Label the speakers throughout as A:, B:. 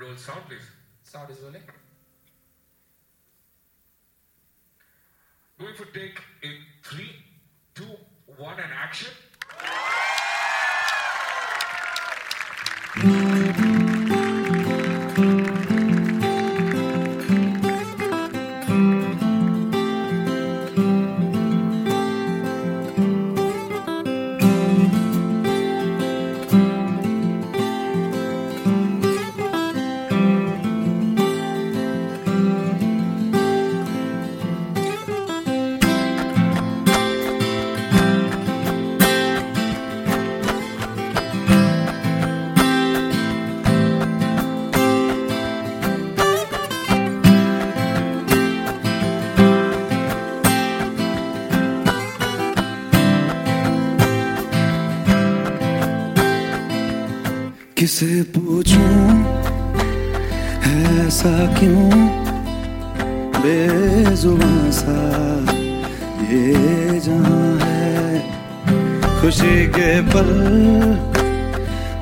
A: Roll sound, please.
B: Sound is rolling.
A: Going for take in three, two, one, and action.
C: किसे पूछूँ, ऐसा क्यों? बेजुबान सा ये जहाँ है, खुशी के पल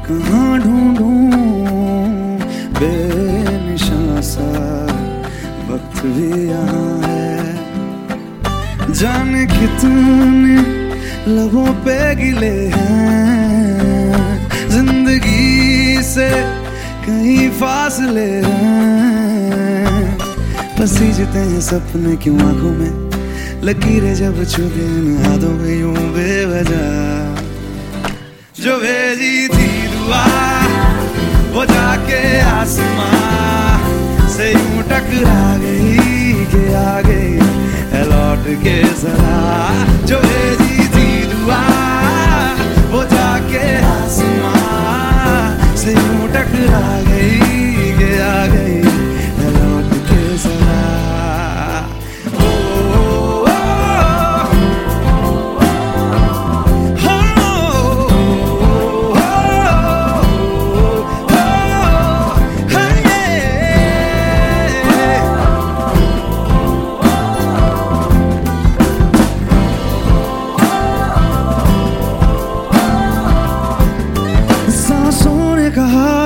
C: कहाँ ढूंढूं? बेनिशान सा वक्त भी यहाँ है। जाने कितने लबों पे गिले हैं, ज़िंदगी से कहीं फासले पसीजते हैं सपने क्यों आँखों में? लकीरें जब छुपे हाथों में यूँ बेवजह। जो भेजी थी दुआ, वो जाके आसमां से यूँ टकरा गई के आ गई लौट के जरा जो भेजी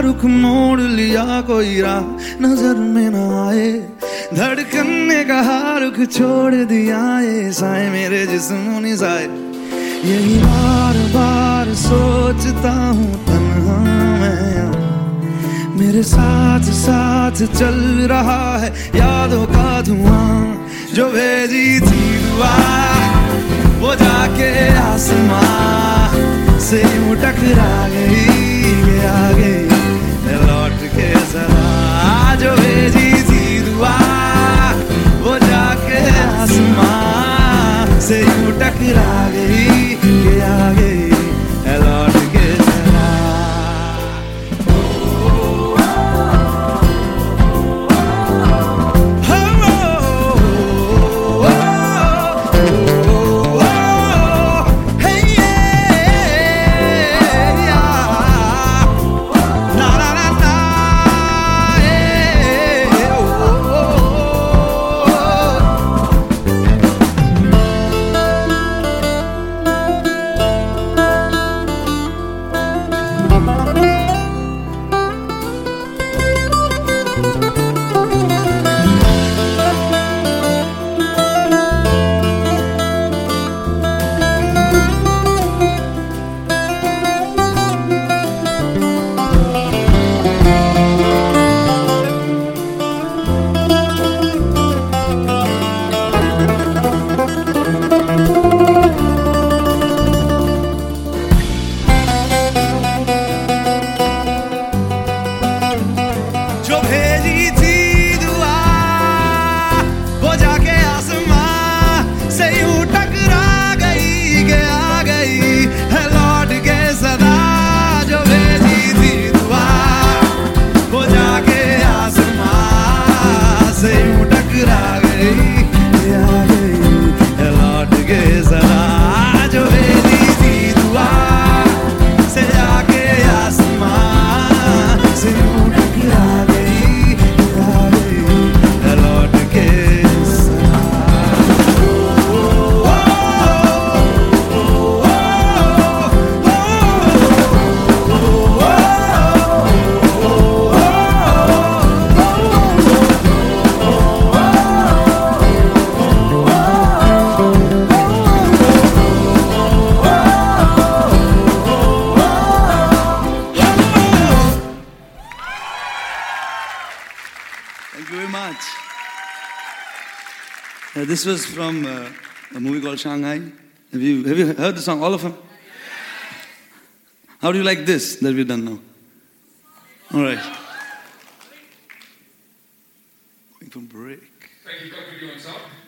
C: रुख मोड़ लिया कोई राह, नज़र में ना आए। धड़कन ने कहा, रुख छोड़ दिया ये साए, मेरे जिस्म निजाए यही बार बार सोचता हूँ, तन्हा मैं मेरे साथ साथ चल रहा है, यादों का धुआँ, जो भेजी थी दुआ। वो जाके आसमां से टकरा गई। यूँ टकरा गई ये आ गई Thank you very much. Uh, this was from uh, a movie called Shanghai. Have you, have you heard the song, all of them? How do you like this that we've done now? All right. Going for break.
A: Thank you, Dr.